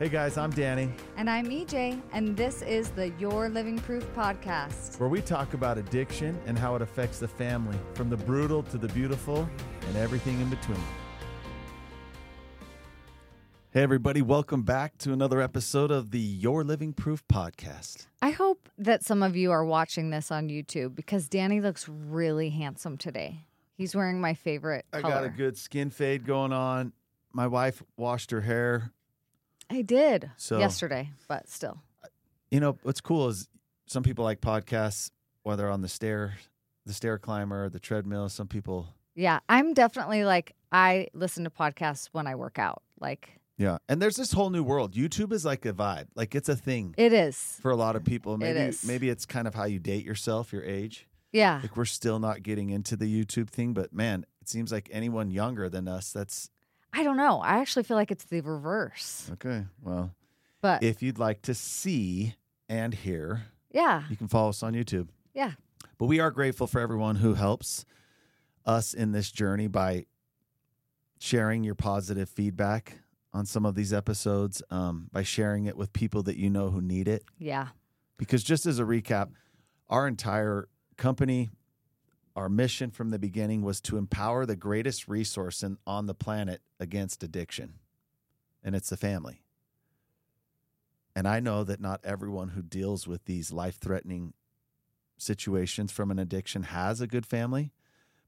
Hey guys, I'm Danny, And I'm EJ, and this is the Your Living Proof podcast. where we talk about addiction and how it affects the family, from the brutal to the beautiful and everything in between. Hey everybody, welcome back to another episode of the Your Living Proof podcast. I hope that some of you are watching this on YouTube because Danny looks really handsome today. He's wearing my favorite I color. got a good skin fade going on. My wife washed her hair. I did So- yesterday, but still. You know, what's cool is some people like podcasts, whether on the stair, the stair climber, the treadmill. Some people Yeah, I'm definitely like I listen to podcasts when I work out. Like Yeah. And there's this whole new world. YouTube is like a vibe. Like it's a thing it is. for a lot of people. Maybe is. maybe it's kind of how you date yourself, your age. Yeah. Like we're still not getting into the YouTube thing, but man, it seems like anyone younger than us, that's I don't know. I actually feel like it's the reverse. okay. Well, But if you'd like to see and hear, yeah. you can follow us on YouTube. Yeah. But we are grateful for everyone who helps us in this journey by sharing your positive feedback on some of these episodes, um, by sharing it with people that you know who need it. Yeah. Because just as a recap, our entire company, our mission from the beginning was to empower the greatest resource in, on the planet against addiction, and it's the family. And I know that not everyone who deals with these life threatening situations from an addiction has a good family,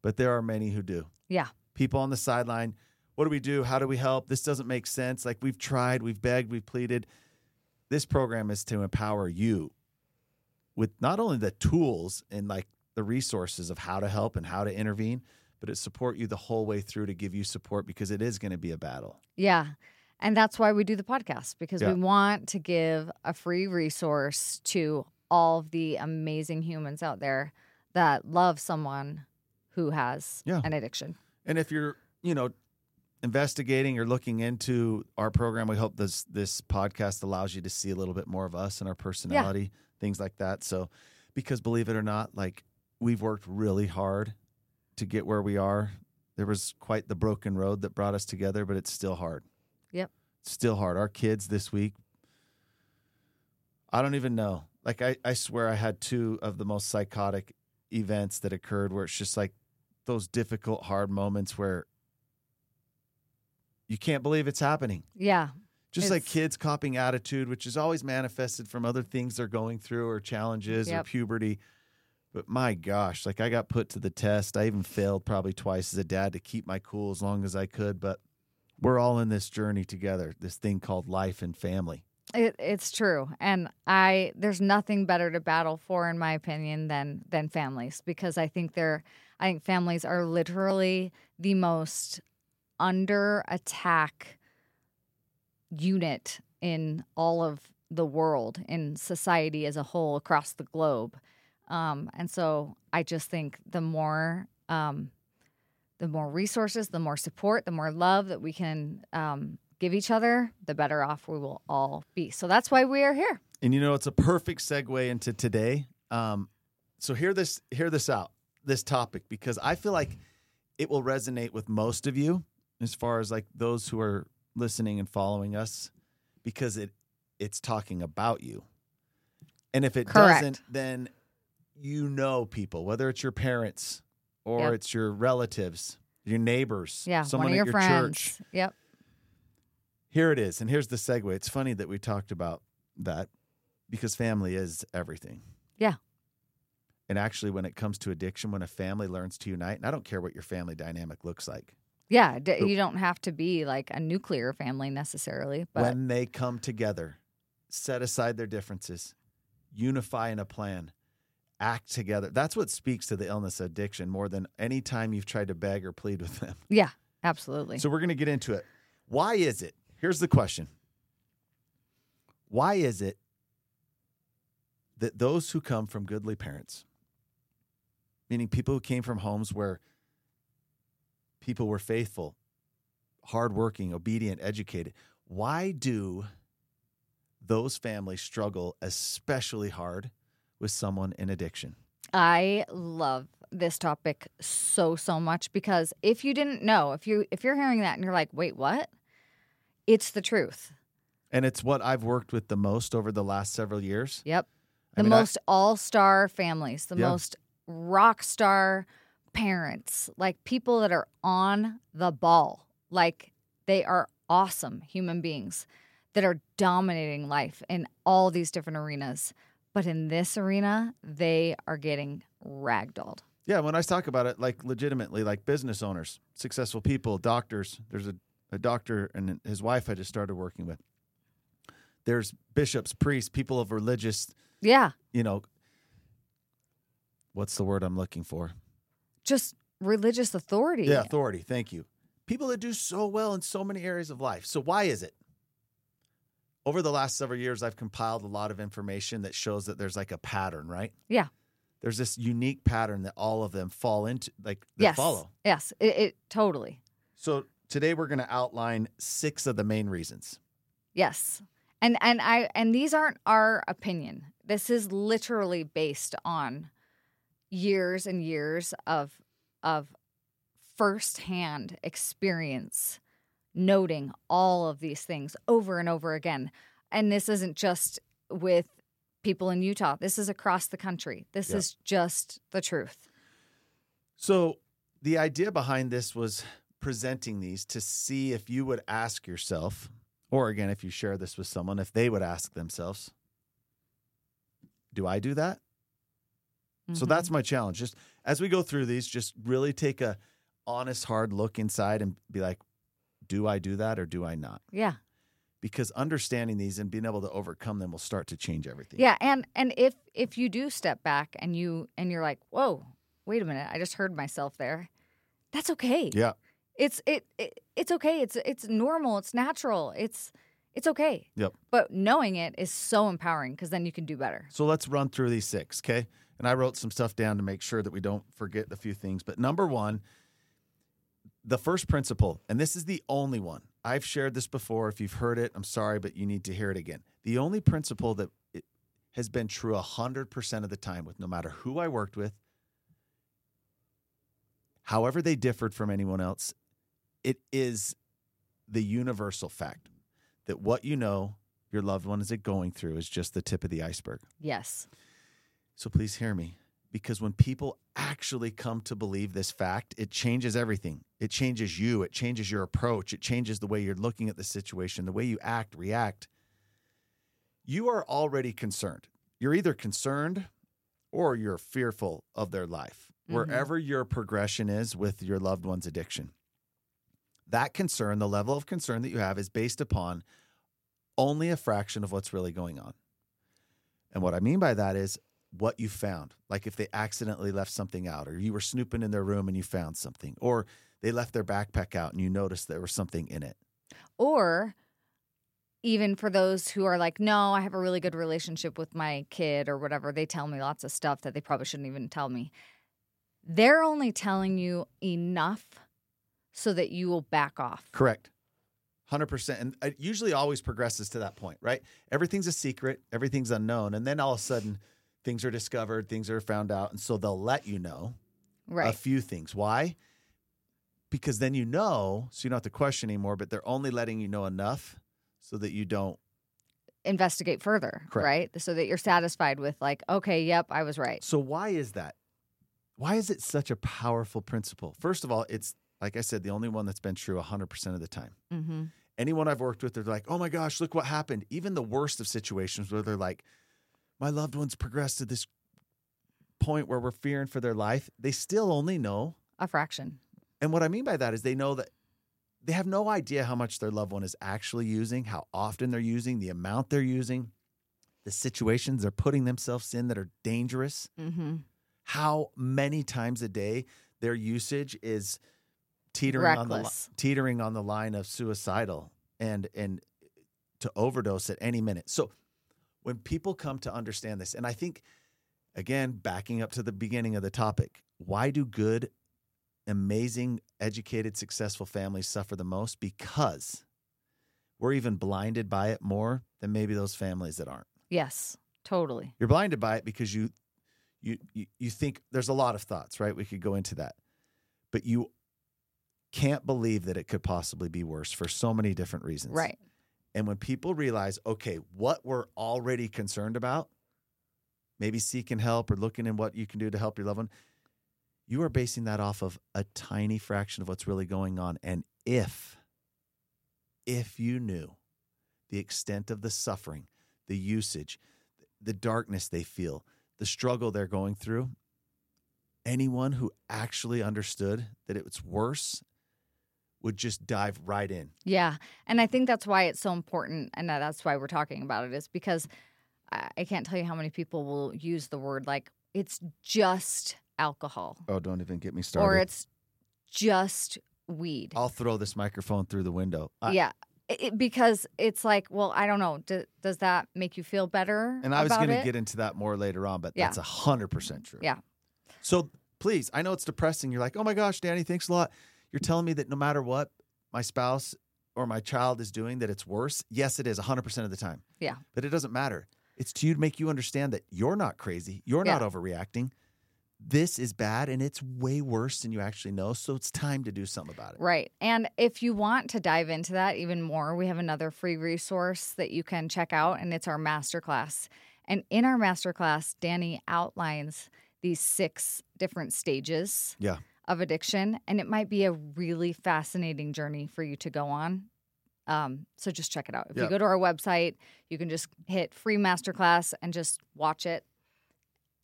but there are many who do. Yeah. People on the sideline, what do we do? How do we help? This doesn't make sense. Like we've tried, we've begged, we've pleaded. This program is to empower you with not only the tools and like the resources of how to help and how to intervene, but it support you the whole way through to give you support because it is going to be a battle. Yeah. And that's why we do the podcast because Yeah. we want to give a free resource to all of the amazing humans out there that love someone who has Yeah. an addiction. And if you're, you know, investigating or looking into our program, we hope this this podcast allows you to see a little bit more of us and our personality, things like that. So, because believe it or not, like we've worked really hard to get where we are. There was quite the broken road that brought us together, but it's still hard. Yep. Still hard. Our kids this week, I don't even know. Like I, I swear I had two of the most psychotic events that occurred where it's just like those difficult, hard moments where you can't believe it's happening. Yeah. It's- like kids copying attitude, which is always manifested from other things they're going through or challenges or puberty. But my gosh, like I got put to the test. I even failed probably twice as a dad to keep my cool as long as I could. But we're all in this journey together, this thing called life and family. It, it's true. And I there's nothing better to battle for in my opinion than than families because I think they're I think families are literally the most under attack unit in all of the world in society as a whole across the globe. Um, and so I just think the more um, the more resources, the more support, the more love that we can um, give each other, the better off we will all be. So that's why we are here. And you know, it's a perfect segue into today. Um, so hear this, hear this out, this topic, because I feel like it will resonate with most of you as far as like those who are listening and following us, because it it's talking about you. And if it Correct. doesn't, then you know people, whether it's your parents or Yep. it's your relatives, your neighbors, Yeah, someone one of at your, your friends. church. Yep. Here it is. And here's the segue. It's funny that we talked about that because family is everything. Yeah. And actually, when it comes to addiction, when a family learns to unite, and I don't care what your family dynamic looks like, Yeah, d- you don't have to be like a nuclear family necessarily, but when they come together, set aside their differences, unify in a plan, act together, that's what speaks to the illness of addiction more than any time you've tried to beg or plead with them. yeah, absolutely. So we're going to get into it. Why is it? Here's the question. Why is it that those who come from goodly parents, meaning people who came from homes where people were faithful, hardworking, obedient, educated, why do those families struggle especially hard with someone in addiction? I love this topic so so much because if you didn't know, if you if you're hearing that and you're like, "Wait, what?" It's the truth. And it's what I've worked with the most over the last several years. Yep. I The mean, I- most all star families, the Yeah. most rock star parents, like people that are on the ball. Like they are awesome human beings that are dominating life in all these different arenas. But in this arena, they are getting ragdolled. Yeah, when I talk about it, like legitimately, like business owners, successful people, doctors. There's a, a doctor and his wife I just started working with. There's bishops, priests, people of religious, Yeah. you know, what's the word I'm looking for? Just religious authority. Yeah, authority. Thank you. People that do so well in so many areas of life. So why is it? Over the last several years, I've compiled a lot of information that shows that there's like a pattern, right? Yeah. There's this unique pattern that all of them fall into, like they Yes. follow. Yes. It, it totally. So today we're going to outline six of the main reasons. Yes. And and I and these aren't our opinion. This is literally based on years and years of of firsthand experience noting all of these things over and over again. And this isn't just with people in Utah. This is across the country. This Yep. is just the truth. So the idea behind this was presenting these to see if you would ask yourself, or again, if you share this with someone, if they would ask themselves, do I do that? So Mhm. that's my challenge. Just as we go through these, just really take a honest, hard look inside and be like, do I do that or do I not? yeah. Because understanding these and being able to overcome them will start to change everything. Yeah, and and if if you do step back and you and you're like, "Whoa, wait a minute, I just heard myself there." That's okay. Yeah. It's it, it it's okay. It's it's normal. It's natural. It's it's okay. Yep. But knowing it is so empowering because then you can do better. So let's run through these six, okay? And I wrote some stuff down to make sure that we don't forget a few things. But number one, the first principle, and this is the only one. I've shared this before. If you've heard it, I'm sorry, but you need to hear it again. The only principle that it has been true 100% of the time with no matter who I worked with, however they differed from anyone else, it is the universal fact that what you know your loved one is going through is just the tip of the iceberg. Yes. So please hear me. Because when people actually come to believe this fact, it changes everything. It changes you, it changes your approach, it changes the way you're looking at the situation, the way you act, react. You are already concerned. You're either concerned or you're fearful of their life, Mhm. wherever your progression is with your loved one's addiction. That concern, the level of concern that you have, is based upon only a fraction of what's really going on. And what I mean by that is what you found. Like if they accidentally left something out, or you were snooping in their room and you found something, or they left their backpack out and you noticed there was something in it. Or even for those who are like, no, I have a really good relationship with my kid or whatever, they tell me lots of stuff that they probably shouldn't even tell me. They're only telling you enough so that you will back off. Correct. 100%. And uh, it usually always progresses to that point, right? Everything's a secret, everything's unknown. And then all of a sudden, things are discovered, things are found out. And so they'll let you know a few things. Why? Because then you know, so you don't have to question anymore, but they're only letting you know enough so that you don't. Investigate further, Correct. right? So that you're satisfied with, like, okay, yep, I was right. So, why is that? Why is it such a powerful principle? First of all, it's like I said, the only one that's been true 100% of the time. Mm-hmm. anyone I've worked with, they're like, oh my gosh, look what happened. Even the worst of situations where they're like, my loved one's progress to this point where we're fearing for their life, they still only know. A fraction. And what I mean by that is they know that they have no idea how much their loved one is actually using, how often they're using, the amount they're using, the situations they're putting themselves in that are dangerous, Mm-hmm. how many times a day their usage is teetering on the li- teetering on the line of suicidal and and to overdose at any minute. So when people come to understand this, and I think again, backing up to the beginning of the topic, why do good, amazing, educated, successful families suffer the most? Because we're even blinded by it more than maybe those families that aren't. Yes, totally. You're blinded by it because you you you, you think there's a lot of thoughts, right? We could go into that. But you can't believe that it could possibly be worse for so many different reasons. Right. And when people realize, okay, what we're already concerned about, maybe seeking help or looking in what you can do to help your loved one, you are basing that off of a tiny fraction of what's really going on. And if, if you knew the extent of the suffering, the usage, the darkness they feel, the struggle they're going through, anyone who actually understood that it's worse would just dive right in. Yeah. And I think that's why it's so important. And that's why we're talking about it, is because I can't tell you how many people will use the word like it's just alcohol Oh, don't even get me started. or it's just weed. I'll throw this microphone through the window. I- yeah. It- because it's like, well, I don't know. Do, does that make you feel better? And I was going to get into that more later on, but Yeah. that's a hundred percent true. Yeah. So please, I know it's depressing. You're like, oh my gosh, Danny, thanks a lot. You're telling me that no matter what my spouse or my child is doing, that it's worse. Yes, it is a hundred percent of the time. Yeah. But it doesn't matter. It's to you to make you understand that you're not crazy. You're not overreacting. This is bad and it's way worse than you actually know. So it's time to do something about it. Right. And if you want to dive into that even more, we have another free resource that you can check out, and it's our masterclass. And in our masterclass, Danny outlines these six different stages Yeah. Of addiction, and it might be a really fascinating journey for you to go on. Um, so just check it out. If Yeah. you go to our website, you can just hit free masterclass and just watch it.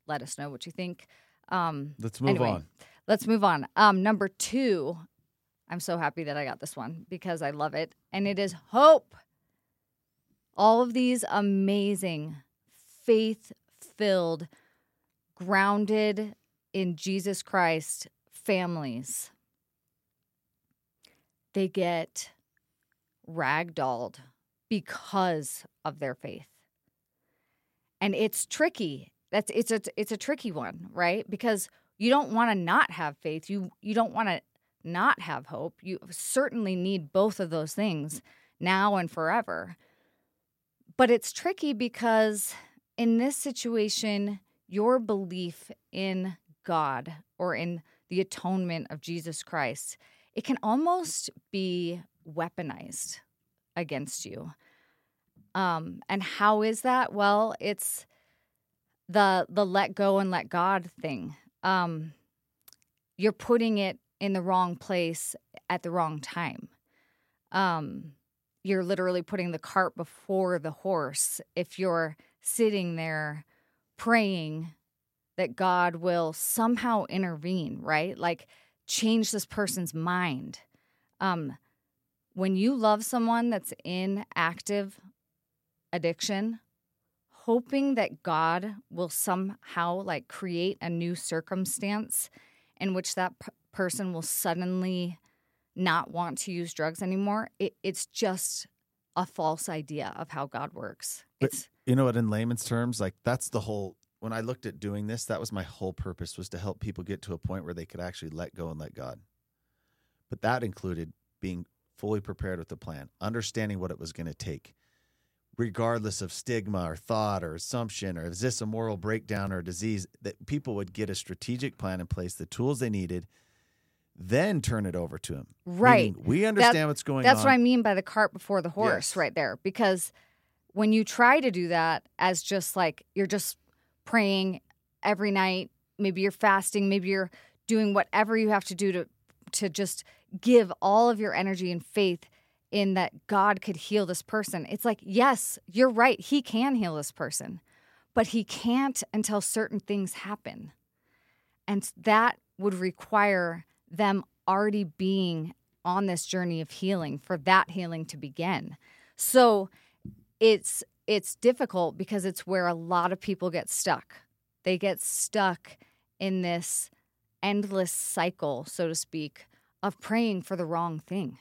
Let us know what you think. Um, Let's move Anyway. on. Let's move on. Um, number two, I'm so happy that I got this one because I love it, and it is hope. All of these amazing, faith filled, grounded in Jesus Christ families, they get ragdolled because of their faith. And it's tricky. That's it's a it's a tricky one, right? Because you don't want to not have faith. You you don't want to not have hope. You certainly need both of those things now and forever. But it's tricky because in this situation, your belief in God or in the atonement of Jesus Christ, it can almost be weaponized against you. Um, and how is that? Well, it's the the let go and let God thing. Um, you're putting it in the wrong place at the wrong time. Um, you're literally putting the cart before the horse if you're sitting there praying that God will somehow intervene, right? Like change this person's mind. Um, when you love someone that's in active addiction, hoping that God will somehow like create a new circumstance in which that p- person will suddenly not want to use drugs anymore, it, it's just a false idea of how God works. But- It's You know what? In layman's terms, like that's the whole. When I looked at doing this, that was my whole purpose was to help people get to a point where they could actually let go and let God. But that included being fully prepared with the plan, understanding what it was going to take, regardless of stigma or thought or assumption or is this a moral breakdown or disease, that people would get a strategic plan in place, the tools they needed, then turn it over to him. right. Meaning, we understand what's going That's on. That's what I mean by the cart before the horse Yes. right there. Because when you try to do that as just like you're just praying every night, maybe you're fasting, maybe you're doing whatever you have to do to to just give all of your energy and faith in that God could heal this person. It's like, yes, you're right. He can heal this person, but he can't until certain things happen. And that would require them already being on this journey of healing for that healing to begin. So it's it's difficult because it's where a lot of people get stuck. They get stuck in this endless cycle, so to speak, of praying for the wrong thing.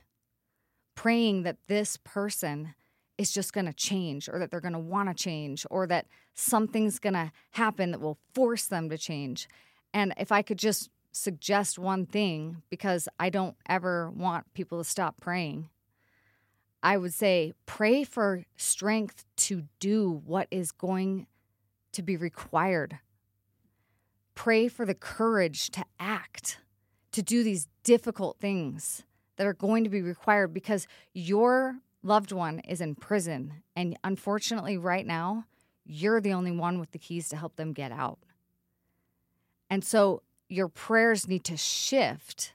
Praying that this person is just going to change or that they're going to want to change or that something's going to happen that will force them to change. And if I could just suggest one thing, because I don't ever want people to stop praying, I would say pray for strength to do what is going to be required. Pray for the courage to act, to do these difficult things that are going to be required because your loved one is in prison. And unfortunately, right now, you're the only one with the keys to help them get out. And so your prayers need to shift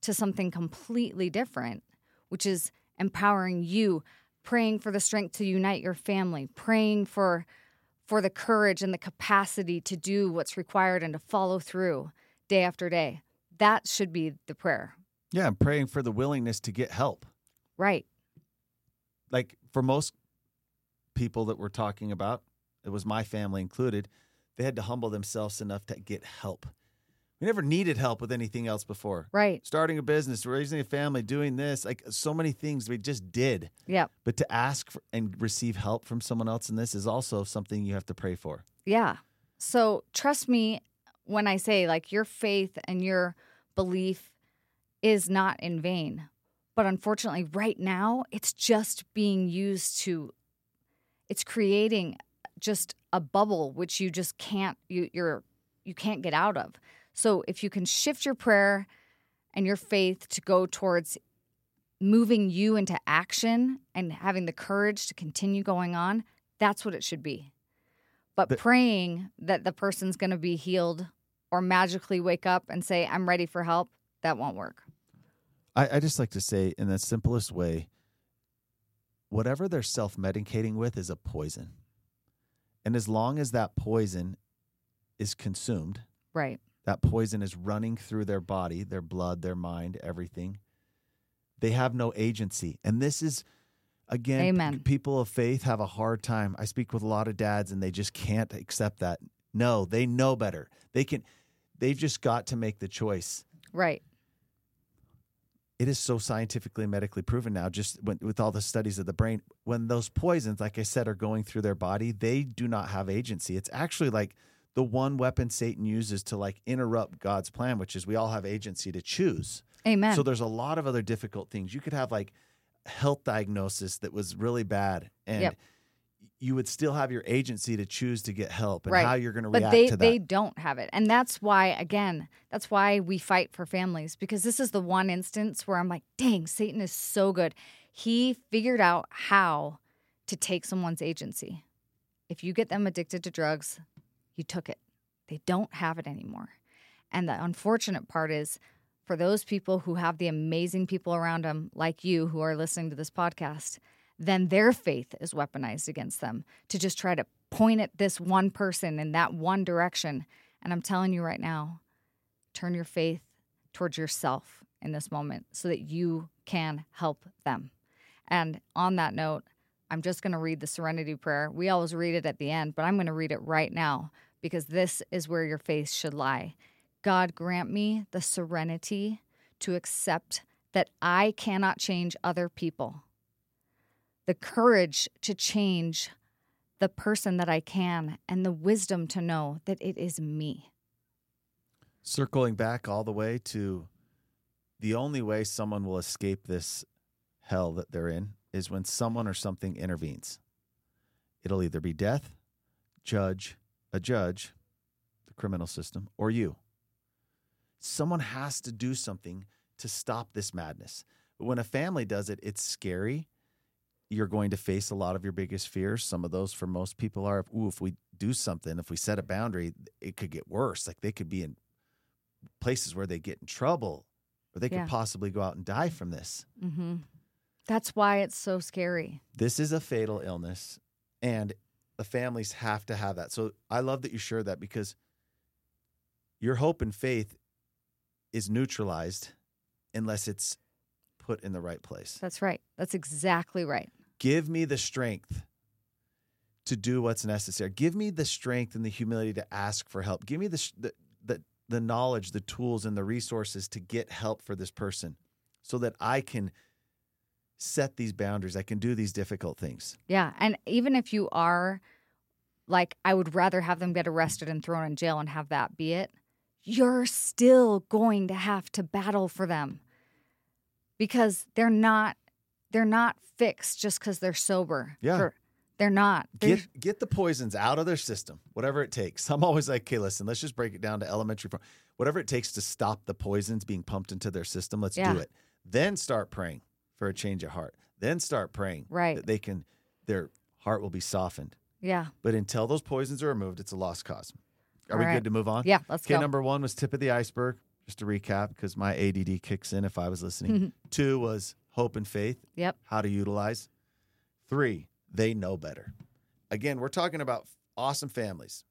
to something completely different, which is empowering you, praying for the strength to unite your family, praying for for the courage and the capacity to do what's required and to follow through day after day. That should be the prayer. Yeah, I'm praying for the willingness to get help. Right. Like for most people that we're talking about, it was my family included, they had to humble themselves enough to get help. We never needed help with anything else before. Right. Starting a business, raising a family, doing this, like so many things we just did. Yep. But to ask for, and receive help from someone else in this is also something you have to pray for. Yeah. So trust me when I say like your faith and your belief is not in vain. But unfortunately, right now, it's just being used to, it's creating just a bubble which you just can't you you're you can't get out of. So if you can shift your prayer and your faith to go towards moving you into action and having the courage to continue going on, that's what it should be. But The- praying that the person's going to be healed or magically wake up and say, I'm ready for help, that won't work. I, I just like to say, in the simplest way, whatever they're self medicating with is a poison. And as long as that poison is consumed, Right. That poison is running through their body, their blood, their mind, everything, they have no agency. And this is, again, Amen. people of faith have a hard time. I speak with a lot of dads and they just can't accept that. No, they know better. They can, they've just got to make the choice Right. it is so scientifically medically proven now just when, with all the studies of the brain when those poisons like i said are going through their body they do not have agency it's actually like the one weapon satan uses to like interrupt god's plan which is we all have agency to choose Amen. so there's a lot of other difficult things you could have like health diagnosis that was really bad and Yep. you would still have your agency to choose to get help and Right. how you're going to react they to that they don't have it and that's why again that's why we fight for families because this is the one instance where i'm like dang satan is so good he figured out how to take someone's agency if you get them addicted to drugs you took it they don't have it anymore and the unfortunate part is for those people who have the amazing people around them like you who are listening to this podcast then their faith is weaponized against them to just try to point at this one person in that one direction. And I'm telling you right now, turn your faith towards yourself in this moment so that you can help them. And on that note, I'm just going to read the serenity prayer. We always read it at the end, but I'm going to read it right now because this is where your faith should lie. God grant me the serenity to accept that I cannot change other people the courage to change the person that I can, and the wisdom to know that it is me. circling back all the way to the only way someone will escape this hell that they're in is when someone or something intervenes. It'll either be death, judge, a judge, the criminal system, or you. Someone has to do something to stop this madness. But when a family does it, it's scary. You're going to face a lot of your biggest fears. Some of those for most people are, ooh, if we do something, if we set a boundary, it could get worse. Like they could be in places where they get in trouble or they Yeah. could possibly go out and die from this. hmm That's why it's so scary. This is a fatal illness and the families have to have that. So I love that you shared that because your hope and faith is neutralized unless it's put in the right place. That's right. That's exactly right. Give me the strength to do what's necessary. Give me the strength and the humility to ask for help. Give me the the the, the knowledge, the tools, and the resources to get help for this person, so that I can set these boundaries. I can do these difficult things. Yeah. And even if you are like, I would rather have them get arrested and thrown in jail and have that be it, you're still going to have to battle for them because they're not they're not fixed just because they're sober. Yeah. For- they're not. They're- Get get the poisons out of their system, whatever it takes. I'm always like, okay, listen, let's just break it down to elementary form. Whatever it takes to stop the poisons being pumped into their system, let's Yeah. do it. Then start praying for a change of heart. Then start praying Right. that they can, their heart will be softened. Yeah. But until those poisons are removed, it's a lost cause. Are All we right. good to move on? Yeah. Let's Okay, go. number one was tip of the iceberg. Just to recap, because my ADD kicks in if I was listening. Two was hope and faith, yep. how to utilize. Three, they know better. Again, we're talking about awesome families.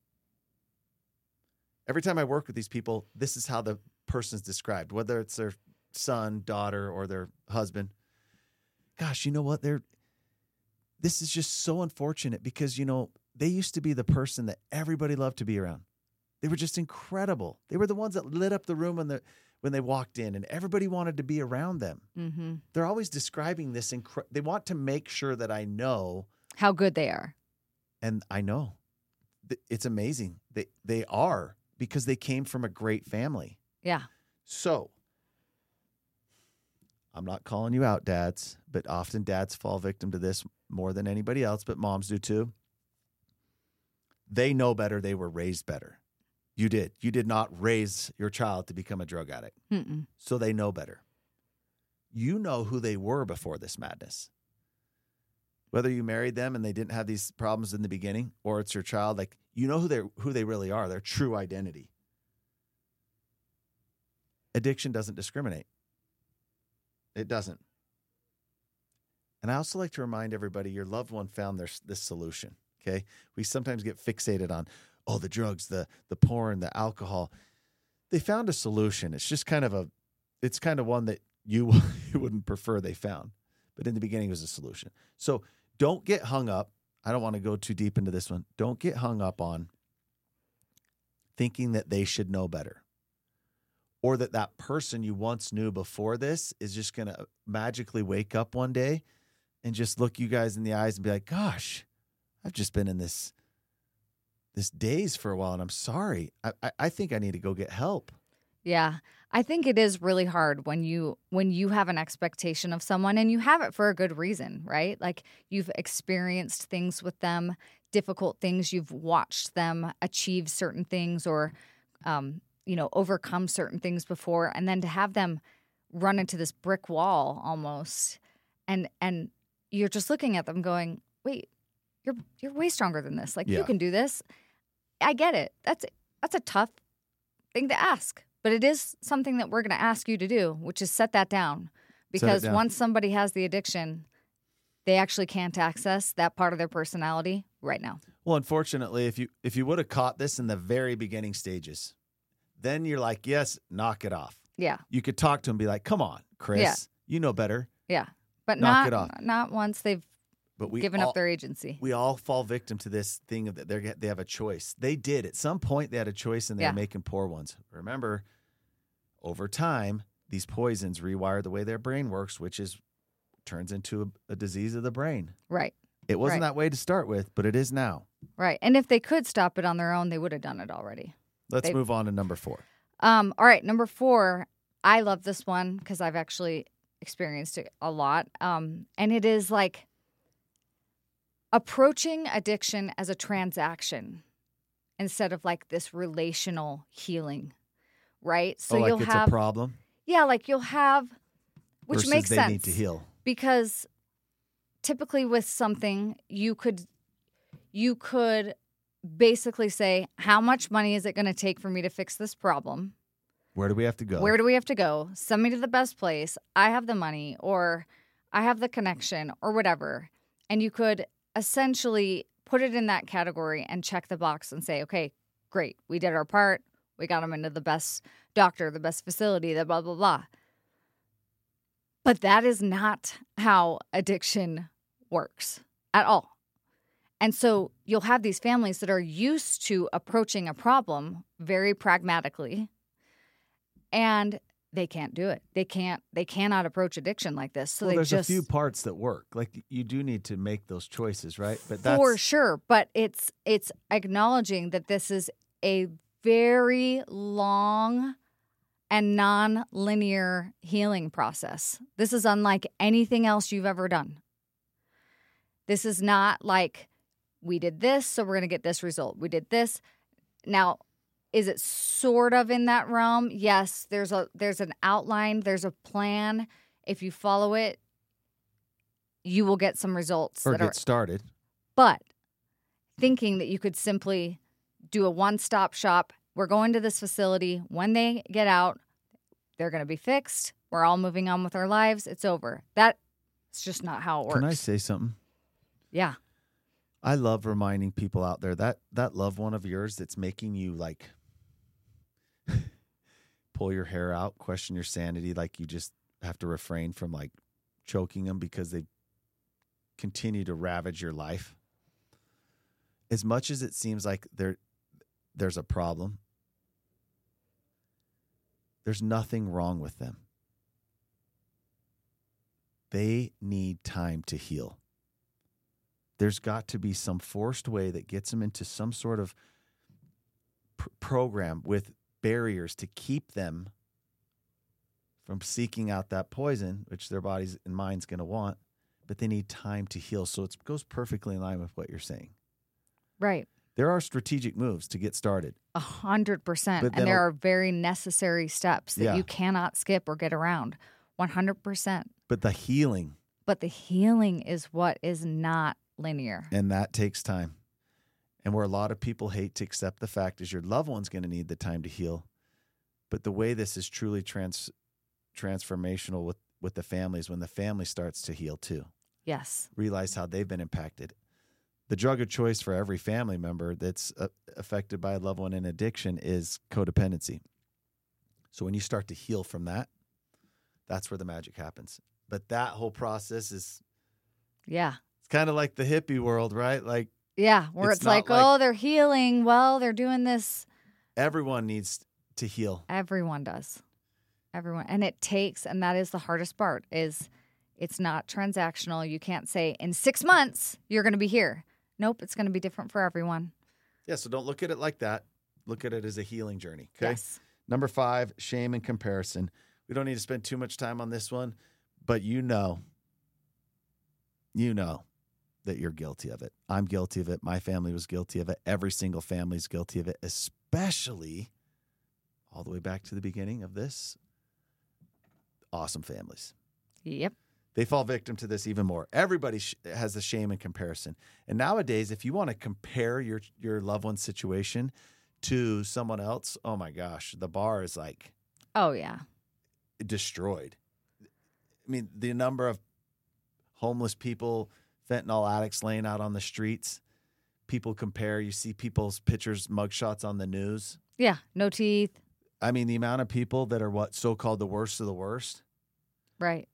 Every time I work with these people, this is how the person's described, whether it's their son, daughter, or their husband. Gosh, you know what? They're this is just so unfortunate because you know they used to be the person that everybody loved to be around. They were just incredible. They were the ones that lit up the room when the when they walked in, and everybody wanted to be around them. Mm-hmm. They're always describing this. Incre- they want to make sure that I know, How good they are. and I know. It's amazing. They they are because they came from a great family. Yeah. So, I'm not calling you out, dads, but often dads fall victim to this more than anybody else, but moms do too. They know better. They were raised better. You did. You did not raise your child to become a drug addict. Mm-mm. So they know better. You know who they were before this madness. Whether you married them and they didn't have these problems in the beginning, or it's your child, like you know who they who they really are, their true identity. Addiction doesn't discriminate. It doesn't. And I also like to remind everybody your loved one found their, this solution. Okay. We sometimes get fixated on, oh, the drugs, the the porn, the alcohol. They found a solution. It's just kind of a it's kind of one that you you wouldn't prefer they found. But in the beginning it was a solution. So don't get hung up. I don't want to go too deep into this one. Don't get hung up on thinking that they should know better or that that person you once knew before this is just going to magically wake up one day and just look you guys in the eyes and be like, "Gosh, I've just been in this this daze for a while, and I'm sorry. I, I, I think I need to go get help." Yeah. I think it is really hard when you when you have an expectation of someone and you have it for a good reason, right? Like you've experienced things with them, difficult things, you've watched them achieve certain things or um, you know, overcome certain things before and then to have them run into this brick wall almost and and you're just looking at them going, "Wait, you're you're way stronger than this. Like Yeah. you can do this." I get it. That's that's a tough thing to ask, but it is something that we're going to ask you to do, which is set that down. Because down. once somebody has the addiction, they actually can't access that part of their personality right now. Well, unfortunately, if you if you would have caught this in the very beginning stages, then you're like, "Yes, knock it off." Yeah, You could talk to him, and be like, "Come on, Chris, Yeah. you know better." yeah, but Knock it off. not once they've But we given all, up their agency. we all fall victim to this thing of that they they have a choice. They did at some point. They had a choice, and they're Yeah. making poor ones. Remember, over time, these poisons rewire the way their brain works, which is turns into a, a disease of the brain. Right, It wasn't Right. that way to start with, but it is now. right. And if they could stop it on their own, they would have done it already. Let's They- move on to number four. Um, all right, number four. I love this one because I've actually experienced it a lot. Um, and it is like approaching addiction as a transaction instead of like this relational healing, right? So oh, like you'll it's have, a problem, yeah, like you'll have, which versus makes they sense need to heal. because typically with something you could you could basically say how much money is it going to take for me to fix this problem? Where do we have to go? where do we have to go? Send me to the best place. I have the money or i have the connection or whatever. And you could essentially put it in that category and check the box and say okay great we did our part. We got them into the best doctor the best facility the blah blah blah. But that is not how addiction works at all. And so you'll have these families that are used to approaching a problem very pragmatically and they can't do it. They can't they cannot approach addiction like this. So well, there's just a few parts that work. Like you do need to make those choices, right? But that's for sure, but it's it's acknowledging that this is a very long and non-linear healing process. This is unlike anything else you've ever done. This is not like we did this, so we're going to get this result. We did this. Now, is it sort of in that realm? Yes, there's a there's an outline, there's a plan. If you follow it, you will get some results or that get are started. but thinking that you could simply do a one-stop shop we're going to this facility when they get out they're going to be fixed we're all moving on with our lives it's over that's just not how it works Can I say something? yeah I love reminding people out there that that loved one of yours that's making you like pull your hair out, question your sanity, like you just have to refrain from like choking them because they continue to ravage your life. As much as it seems like there there's a problem, there's nothing wrong with them. They need time to heal there's got to be some forced way that gets them into some sort of pr- program with barriers to keep them from seeking out that poison, which their bodies and mind's going to want. But they need time to heal. So it goes perfectly in line with what you're saying. right There are strategic moves to get started. A hundred percent. And there are very necessary steps that Yeah. you cannot skip or get around. One hundred percent. But the healing, But the healing is what is not linear. and that takes time. And where a lot of people hate to accept the fact is your loved one's going to need the time to heal. But the way this is truly trans transformational with with the families when the family starts to heal too. Yes. Realize how they've been impacted. The drug of choice for every family member that's uh, affected by a loved one in addiction is codependency. So when you start to heal from that, that's where the magic happens. But that whole process is Yeah. Kind of like the hippie world, right? Like Yeah. Where It's it's, like, like- oh, they're healing. Well, they're doing this. everyone needs to heal. Everyone does. Everyone. And it takes, and that is the hardest part, is it's not transactional. You can't say in six months you're gonna be here. Nope, it's gonna be different for everyone. Yeah, so don't look at it like that. Look at it as a healing journey. Okay. Yes. Number five, shame and comparison. We don't need to spend too much time on this one, but you know, you know that you're guilty of it. I'm guilty of it. My family was guilty of it. Every single family is guilty of it, especially all the way back to the beginning of this awesome families. Yep. They fall victim to this even more. Everybody sh- has the shame and comparison. And nowadays, if you want to compare your your loved one's situation to someone else, oh my gosh, the bar is like Oh yeah. destroyed. I mean, the number of homeless people, fentanyl addicts laying out on the streets. People compare. You see people's pictures, mugshots on the news. Yeah. No teeth. I mean, the amount of people that are what so called the worst of the worst. Right.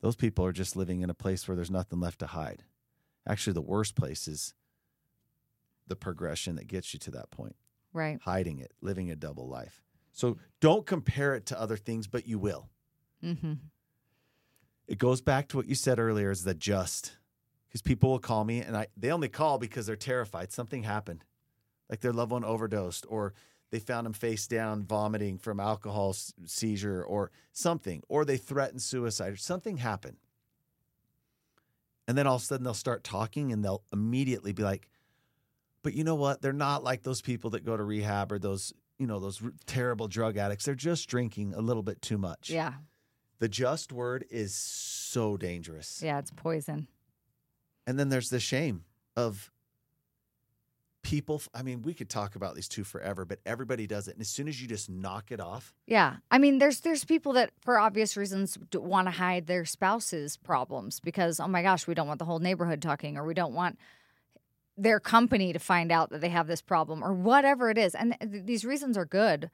Those people are just living in a place where there's nothing left to hide. Actually, the worst place is the progression that gets you to that point, Right. hiding it, living a double life. So don't compare it to other things, but you will. Mm-hmm. It goes back to what you said earlier is the just. Because people will call me and I they only call because they're terrified. Something happened. Like their loved one overdosed or they found him face down vomiting from alcohol seizure or something, or they threatened suicide or something happened. And then all of a sudden they'll start talking and they'll immediately be like, but you know what? They're not like those people that go to rehab or those, you know, those terrible drug addicts. They're just drinking a little bit too much. Yeah. The just word is so dangerous. Yeah. It's poison. And then there's the shame of people. I mean, we could talk about these two forever, but everybody does it. And as soon as you just knock it off, Yeah, I mean, there's there's people that, for obvious reasons, want to hide their spouse's problems because, oh my gosh, we don't want the whole neighborhood talking, or we don't want their company to find out that they have this problem, or whatever it is. And th- these reasons are good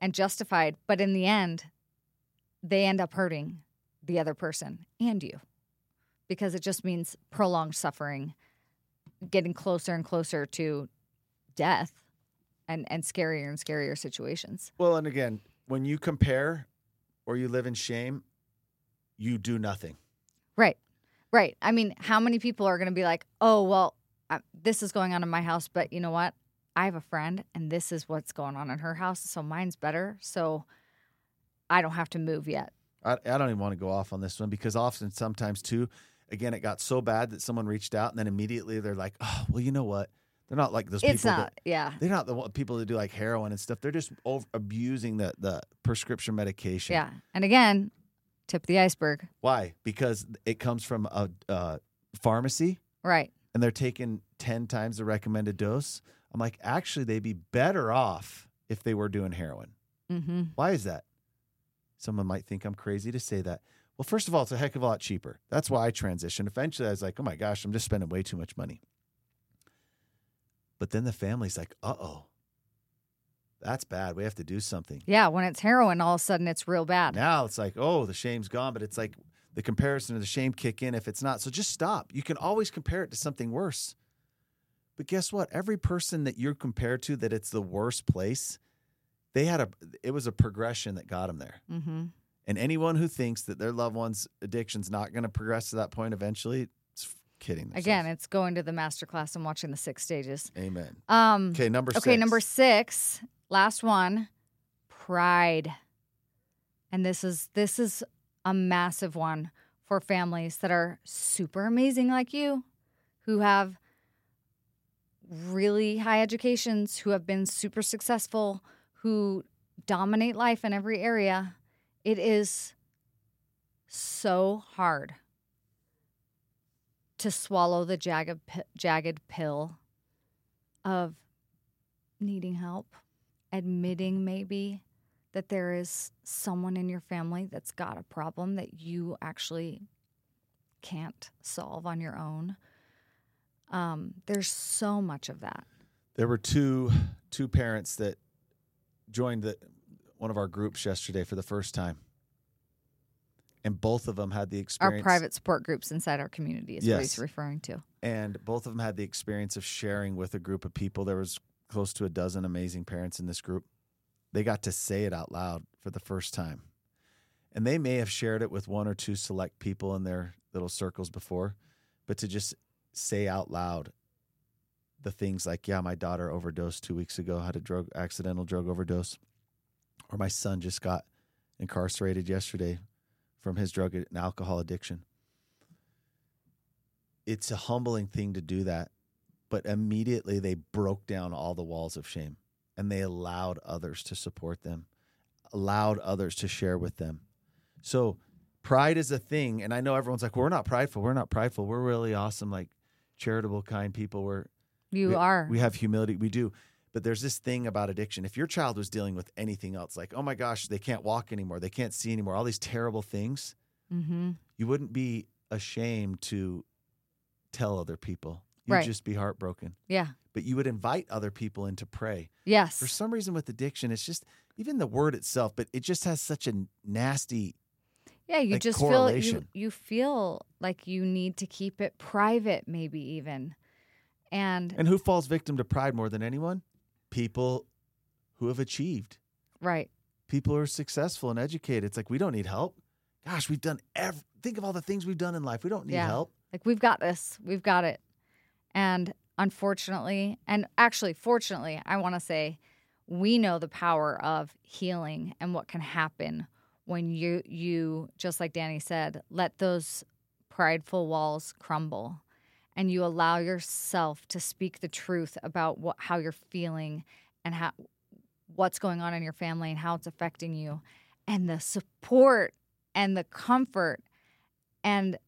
and justified, but in the end, they end up hurting the other person and you because it just means prolonged suffering, getting closer and closer to death, and and scarier and scarier situations. well, and again, when you compare or you live in shame, you do nothing. Right. Right. I mean, how many people are going to be like, oh, well, uh, this is going on in my house, but you know what? I have a friend and this is what's going on in her house. So mine's better. So I don't have to move yet. I, I don't even want to go off on this one because often, sometimes too, again, it got so bad that someone reached out and then immediately they're like, oh, well, you know what? They're not like those It's people. not. yeah. They're not the people that do like heroin and stuff. They're just over, abusing the, the prescription medication. Yeah. And again, tip of the iceberg. Why? Because it comes from a, a pharmacy Right. and they're taking 10 times the recommended dose. I'm like, actually, they'd be better off if they were doing heroin. Mm-hmm. Why is that? Someone might think I'm crazy to say that. Well, first of all, it's a heck of a lot cheaper. That's why I transitioned. Eventually, I was like, oh my gosh, I'm just spending way too much money. But then the family's like, uh oh, that's bad. We have to do something. Yeah. When it's heroin, all of a sudden it's real bad. Now it's like, oh, the shame's gone, but it's like the comparison of the shame kick in if it's not. So just stop. You can always compare it to something worse. But guess what? Every person that you're compared to that it's the worst place, they had a it was a progression that got them there. Mm-hmm. And anyone who thinks that their loved one's addiction's not going to progress to that point eventually, it's kidding. Themselves. Again, it's going to the master class and watching the six stages. amen. Um, Okay, number okay, six. number six, last one, pride. And this is this is a massive one for families that are super amazing like you, who have really high educations, who have been super successful, who dominate life in every area. It is so hard to swallow the jagged jagged pill of needing help, admitting maybe that there is someone in your family that's got a problem that you actually can't solve on your own. Um, there's so much of that. There were two two parents that joined the one of our groups yesterday for the first time. And both of them had the experience. Our private support groups inside our community is what he's Yes. referring to. and both of them had the experience of sharing with a group of people. There was close to a dozen amazing parents in this group. They got to say it out loud for the first time. And they may have shared it with one or two select people in their little circles before, but to just say out loud the things like, yeah, my daughter overdosed 2 weeks ago, had a drug accidental drug overdose, or my son just got incarcerated yesterday from his drug and alcohol addiction it's a humbling thing to do that. But immediately they broke down all the walls of shame and they allowed others to support them, allowed others to share with them. So pride is a thing. And I know everyone's like, we're not prideful. We're not prideful. We're really awesome, like charitable, kind people. We're, You we, are. We have humility. We do. But there's this thing about addiction. If your child was dealing with anything else, like, oh my gosh, they can't walk anymore, they can't see anymore, all these terrible things, mm-hmm. you wouldn't be ashamed to tell other people. You'd Right. just be heartbroken. Yeah. But you would invite other people in to pray. Yes. For some reason with addiction, it's just even the word itself, but it just has such a nasty Yeah, you like, just feel you, you feel like you need to keep it private, maybe even. And and who falls victim to pride more than anyone? People who have achieved. right, People who are successful and educated. It's like we don't need help. Gosh, we've done ev- think of all the things we've done in life. We don't need Yeah. help. like we've got this, we've got it. And unfortunately, and actually, fortunately, I want to say we know the power of healing and what can happen when you you just like Danny said, let those prideful walls crumble and you allow yourself to speak the truth about what how you're feeling and how what's going on in your family and how it's affecting you and the support and the comfort and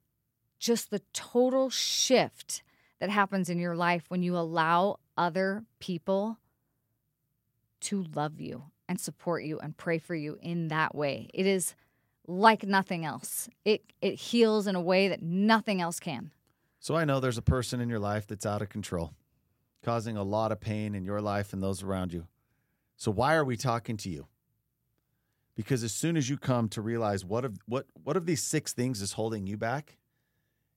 just the total shift that happens in your life when you allow other people to love you and support you and pray for you in that way. It is like nothing else. It it heals in a way that nothing else can. So I know there's a person in your life that's out of control, causing a lot of pain in your life and those around you. So why are we talking to you? Because as soon as you come to realize what of what what of these six things is holding you back,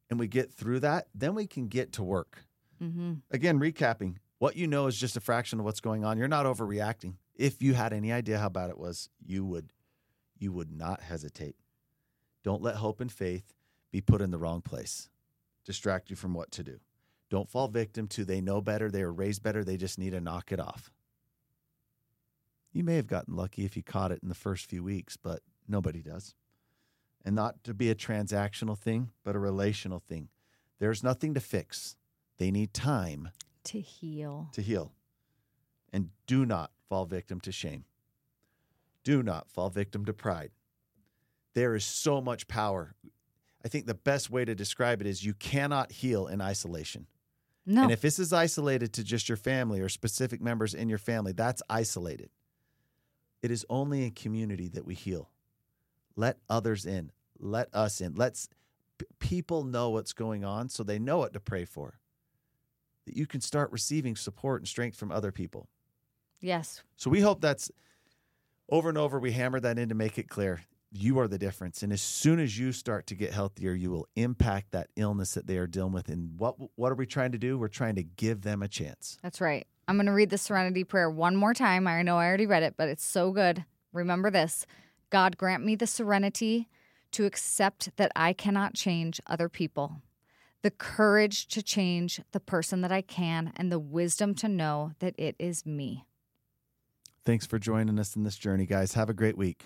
and we get through that, then we can get to work. Mm-hmm. Again, recapping, what you know is just a fraction of what's going on. You're not overreacting. If you had any idea how bad it was, you would you would not hesitate. Don't let hope and faith be put in the wrong place. Distract you from what to do. Don't fall victim to they know better, they were raised better, they just need to knock it off. You may have gotten lucky if you caught it in the first few weeks, but nobody does. And not to be a transactional thing, but a relational thing. There's nothing to fix. They need time To heal. to heal. And do not fall victim to shame. Do not fall victim to pride. there is so much power. I think the best way to describe it is you cannot heal in isolation. No. And if this is isolated to just your family or specific members in your family, that's isolated. It is only in community that we heal. Let others in. Let us in. Let's p- people know what's going on so they know what to pray for. That you can start receiving support and strength from other people. yes. So we hope that's over and over we hammer that in to make it clear. You are the difference. And as soon as you start to get healthier, you will impact that illness that they are dealing with. And what what are we trying to do? We're trying to give them a chance. That's right. I'm going to read the Serenity Prayer one more time. I know I already read it, but it's so good. Remember this God grant me the serenity to accept that I cannot change other people, the courage to change the person that I can, and the wisdom to know that it is me. Thanks for joining us in this journey, guys. Have a great week.